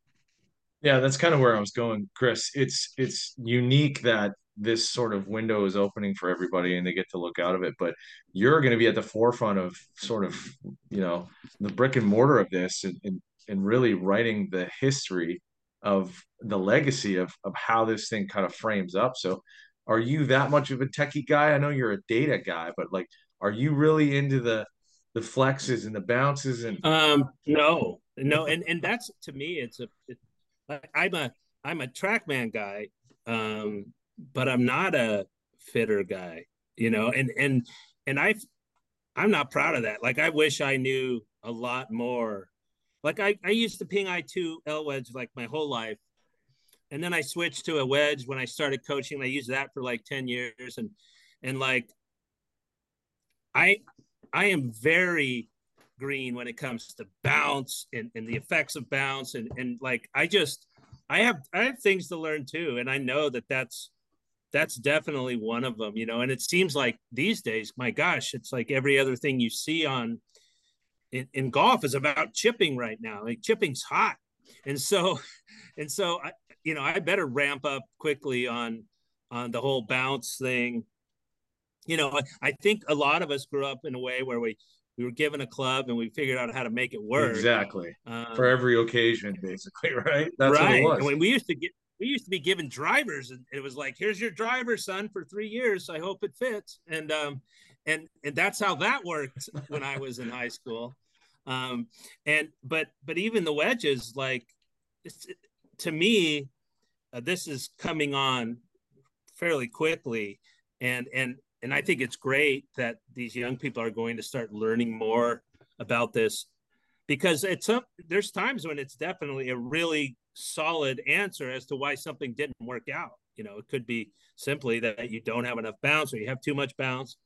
Yeah, that's kind of where I was going, Chris. It's it's unique that this sort of window is opening for everybody and they get to look out of it, but you're going to be at the forefront of sort of, you know, the brick and mortar of this and and, and really writing the history of the legacy of of how this thing kind of frames up. So, are you that much of a techie guy? I know you're a data guy, but like, are you really into the the flexes and the bounces and Um, no, no, and and that's to me, it's a. It, like, I'm a I'm a TrackMan guy, um, but I'm not a fitter guy, you know, and and and I, I'm not proud of that. Like I wish I knew a lot more. Like I I used to ping I two L wedge like my whole life, and then I switched to a wedge when I started coaching. I used that for like ten years, and and like I I am very green when it comes to bounce and, and the effects of bounce. And and like I just I have I have things to learn too. And I know that that's that's definitely one of them you know and it seems like these days my gosh it's like every other thing you see on in, in golf is about chipping right now. Like chipping's hot. And so and so I you know I better ramp up quickly on on the whole bounce thing. You know I, I think a lot of us grew up in a way where we we were given a club and we figured out how to make it work. exactly Um, for every occasion, basically, right? That's right. what And it when we used to get, we used to be given drivers, and it was like, "Here's your driver, son, for three years. I hope it fits." And um, and and that's how that worked when I was in high school. Um, and but but even the wedges, like, it's, to me, uh, this is coming on fairly quickly, and and and I think it's great that these young people are going to start learning more about this because it's some there's times when it's definitely a really solid answer as to why something didn't work out. You know, it could be simply that you don't have enough bounce or you have too much bounce.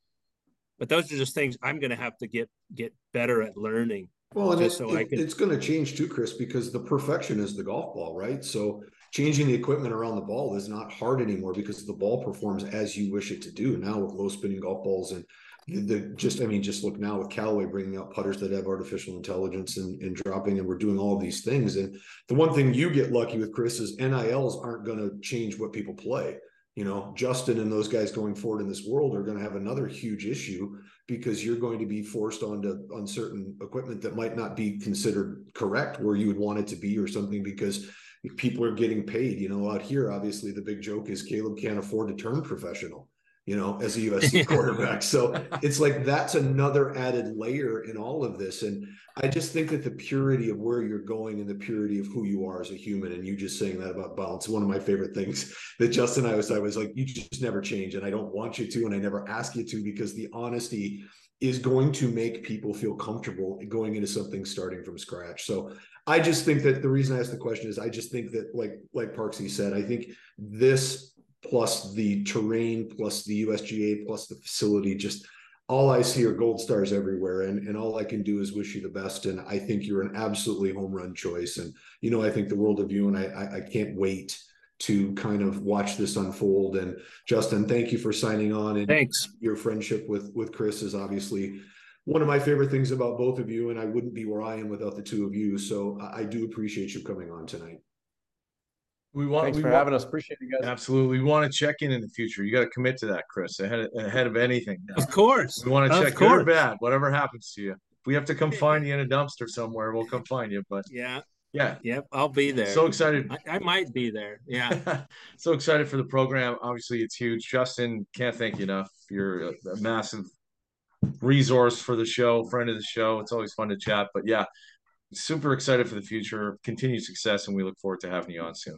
But those are just things I'm going to have to get get better at learning. Well, and it, so I it- can- it's going to change too, Chris, because the perfection is the golf ball, right? So changing the equipment around the ball is not hard anymore because the ball performs as you wish it to do. Now with low spinning golf balls and the, just, I mean, just look now with Callaway bringing out putters that have artificial intelligence and, and dropping, and we're doing all these things. And the one thing you get lucky with, Chris, is NILs aren't going to change what people play. You know, Justin and those guys going forward in this world are going to have another huge issue because you're going to be forced onto on certain equipment that might not be considered correct where you would want it to be or something because people are getting paid. You know, out here, obviously the big joke is Caleb can't afford to turn professional, you know, as a USC quarterback. So it's like that's another added layer in all of this. And I just think that the purity of where you're going and the purity of who you are as a human, and you just saying that about balance, one of my favorite things that Justin and I was, I was like, you just never change. And I don't want you to, and I never ask you to, because the honesty is going to make people feel comfortable going into something starting from scratch. So I just think that the reason I asked the question is I just think that like like Parksy said, I think this plus the terrain plus the USGA plus the facility just all I see are gold stars everywhere. And and all I can do is wish you the best. And I think you're an absolutely home run choice. And you know I think the world of you and I I, I can't wait to kind of watch this unfold and Justin thank you for signing on and Thanks. your friendship with with Chris is obviously one of my favorite things about both of you, and I wouldn't be where I am without the two of you. So I, I do appreciate you coming on tonight. We want Thanks we for want, having us. Appreciate you guys. absolutely. We want to check in in the future. You got to commit to that, Chris, ahead of, ahead of anything. now. Of course. We want to Of check good or bad, whatever happens to you. If we have to come find you in a dumpster somewhere, we'll come find you. But Yeah. Yeah. Yep, I'll be there. So excited. I, I might be there. Yeah. so excited for the program. Obviously, it's huge. Justin, can't thank you enough. You're a, a massive resource for the show, friend of the show. It's always fun to chat. But yeah, super excited for the future, continued success, and we look forward to having you on soon.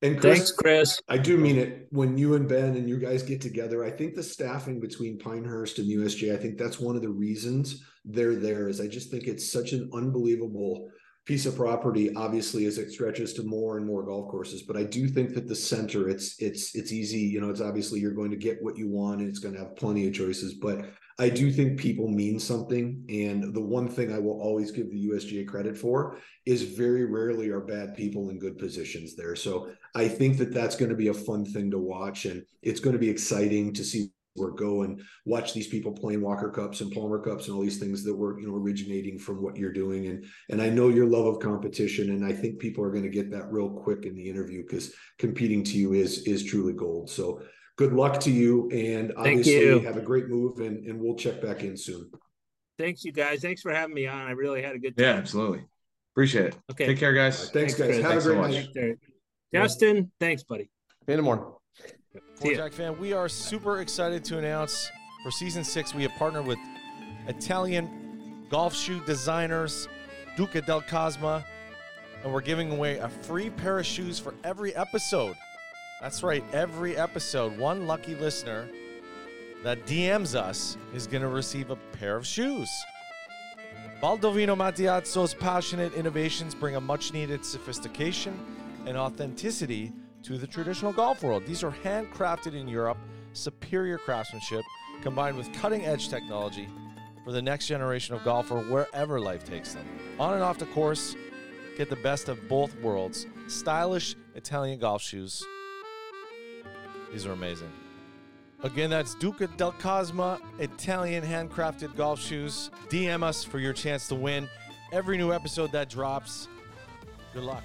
And Chris, Thanks, Chris. I do mean it. When you and Ben and you guys get together, I think the staffing between Pinehurst and USJ, I think that's one of the reasons they're there. Is I just think it's such an unbelievable piece of property. Obviously, as it stretches to more and more golf courses, but I do think that the center, it's it's it's easy. You know, it's obviously you're going to get what you want, and it's going to have plenty of choices. But I do think people mean something. And the one thing I will always give the USGA credit for is very rarely are bad people in good positions there. So I think that that's going to be a fun thing to watch. And it's going to be exciting to see where go and watch these people playing Walker Cups and Palmer Cups and all these things that were, you know, originating from what you're doing. And and I know your love of competition. And I think people are going to get that real quick in the interview because competing to you is is truly gold. So good luck to you. And obviously you. have a great move and, and we'll check back in soon. Thanks, you guys. Thanks for having me on. I really had a good time. Yeah, absolutely. Appreciate it. Okay. Take care, guys. Thanks, Thanks, guys. Chris. Have Thanks a great much. night. Thanks, Derek. Justin, thanks, buddy. In the morning. Jack fan, we are super excited to announce for season six, we have partnered with Italian golf shoe designers Duca del Cosma, and we're giving away a free pair of shoes for every episode. That's right, every episode. One lucky listener that DMs us is going to receive a pair of shoes. Baldovino Mattiazzo's passionate innovations bring a much needed sophistication and authenticity to the traditional golf world. These are handcrafted in Europe, superior craftsmanship combined with cutting edge technology for the next generation of golfer wherever life takes them. On and off the course, get the best of both worlds. Stylish Italian golf shoes. These are amazing. Again, that's Duca del Cosma Italian handcrafted golf shoes. DM us for your chance to win every new episode that drops. Good luck.